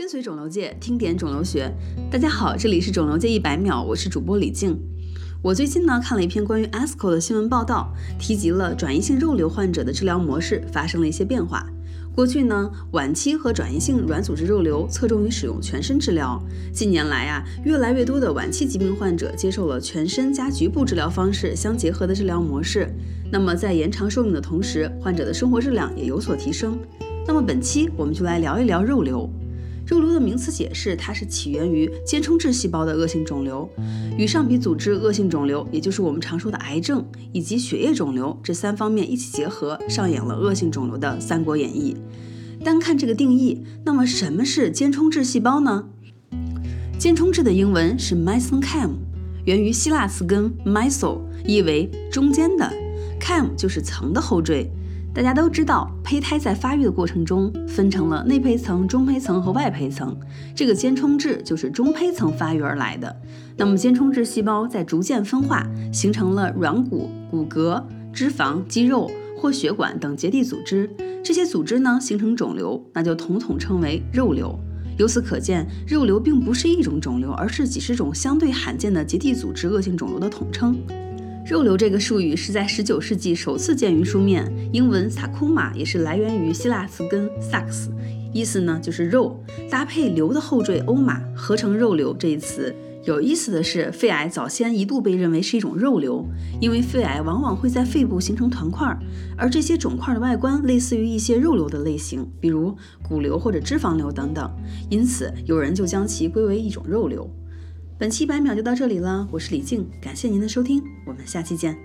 跟随肿瘤界，听点肿瘤学。大家好，这里是肿瘤界一百秒，我是主播李静。我最近呢看了一篇关于 ASCO 的新闻报道，提及了转移性肉瘤患者的治疗模式发生了一些变化。过去呢，晚期和转移性软组织肉瘤侧重于使用全身治疗。近年来啊，越来越多的晚期疾病患者接受了全身加局部治疗方式相结合的治疗模式。那么在延长寿命的同时，患者的生活质量也有所提升。那么本期我们就来聊一聊肉瘤。肉瘤的名词解释，它是起源于间充质细胞的恶性肿瘤，与上皮组织恶性肿瘤，也就是我们常说的癌症，以及血液肿瘤这三方面一起结合，上演了恶性肿瘤的《三国演义》。单看这个定义，那么什么是间充质细胞呢？间充质的英文是 mesenchym，源于希腊词根 meso，意为中间的，chyme 就是层的后缀。大家都知道，胚胎在发育的过程中分成了内胚层、中胚层和外胚层。这个间充质就是中胚层发育而来的。那么间充质细胞在逐渐分化，形成了软骨、骨骼、脂肪、肌肉或血管等结缔组织。这些组织呢形成肿瘤，那就统统称为肉瘤。由此可见，肉瘤并不是一种肿瘤，而是几十种相对罕见的结缔组织恶性肿瘤的统称。肉瘤这个术语是在19世纪首次见于书面，英文 sarcoma 也是来源于希腊词根 sax，意思呢就是肉，搭配瘤的后缀 oma 合成肉瘤这一词。有意思的是，肺癌早先一度被认为是一种肉瘤，因为肺癌往往会在肺部形成团块，而这些肿块的外观类似于一些肉瘤的类型，比如骨瘤或者脂肪瘤等等，因此有人就将其归为一种肉瘤。本期百秒就到这里了，我是李静，感谢您的收听，我们下期见。